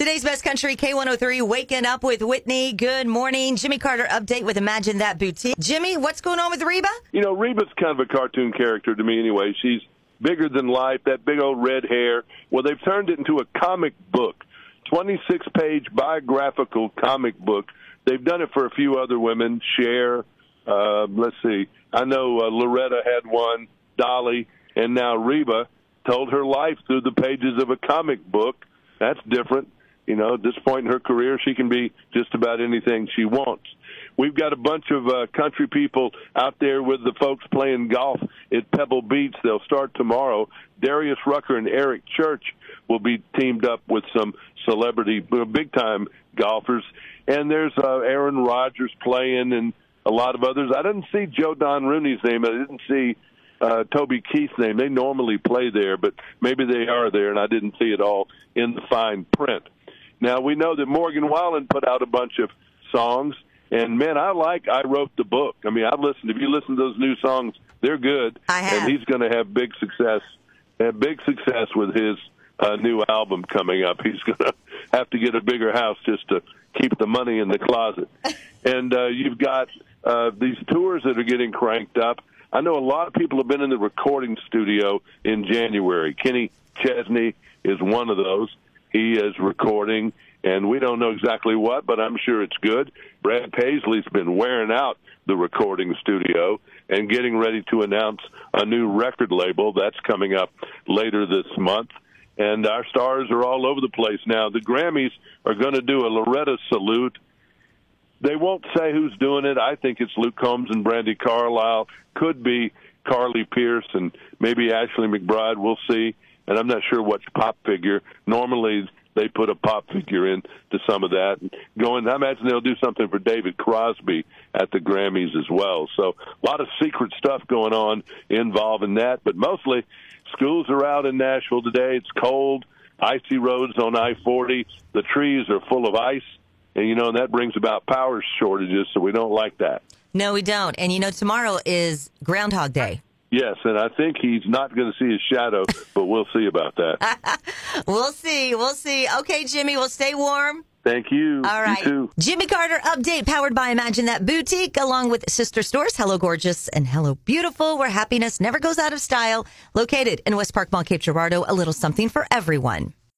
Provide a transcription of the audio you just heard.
Today's best country K103 waking up with Whitney. Good morning. Jimmy Carter update with Imagine That Boutique. Jimmy, what's going on with Reba? You know, Reba's kind of a cartoon character to me anyway. She's bigger than life, that big old red hair. Well, they've turned it into a comic book, 26 page biographical comic book. They've done it for a few other women, Cher, uh, let's see, I know uh, Loretta had one, Dolly, and now Reba told her life through the pages of a comic book. That's different. You know, at this point in her career, she can be just about anything she wants. We've got a bunch of uh, country people out there with the folks playing golf at Pebble Beach. They'll start tomorrow. Darius Rucker and Eric Church will be teamed up with some celebrity, big time golfers. And there's uh, Aaron Rodgers playing and a lot of others. I didn't see Joe Don Rooney's name. I didn't see uh, Toby Keith's name. They normally play there, but maybe they are there, and I didn't see it all in the fine print. Now we know that Morgan Wallen put out a bunch of songs, and man, I like. I wrote the book. I mean, I've listened. If you listen to those new songs, they're good, I have. and he's going to have big success. Have big success with his uh, new album coming up. He's going to have to get a bigger house just to keep the money in the closet. and uh, you've got uh, these tours that are getting cranked up. I know a lot of people have been in the recording studio in January. Kenny Chesney is one of those. He is recording, and we don't know exactly what, but I'm sure it's good. Brad Paisley's been wearing out the recording studio and getting ready to announce a new record label that's coming up later this month. And our stars are all over the place now. The Grammys are going to do a Loretta salute they won't say who's doing it. I think it's Luke Combs and Brandi Carlile. Could be Carly Pearce and maybe Ashley McBryde. We'll see. And I'm not sure which pop figure. Normally they put a pop figure in to some of that. Going, I imagine they'll do something for David Crosby at the Grammys as well. So a lot of secret stuff going on involving that. But mostly, schools are out in Nashville today. It's cold, icy roads on I-40. The trees are full of ice and you know and that brings about power shortages, so we don't like that. No, we don't. And you know, tomorrow is Groundhog Day. Yes, and I think he's not going to see his shadow, but we'll see about that. we'll see. We'll see. Okay, Jimmy, we'll stay warm. Thank you. All right. You Jimmy Carter update powered by Imagine That Boutique along with sister stores Hello Gorgeous and Hello Beautiful where happiness never goes out of style located in West Park Mall Cape Girardeau a little something for everyone.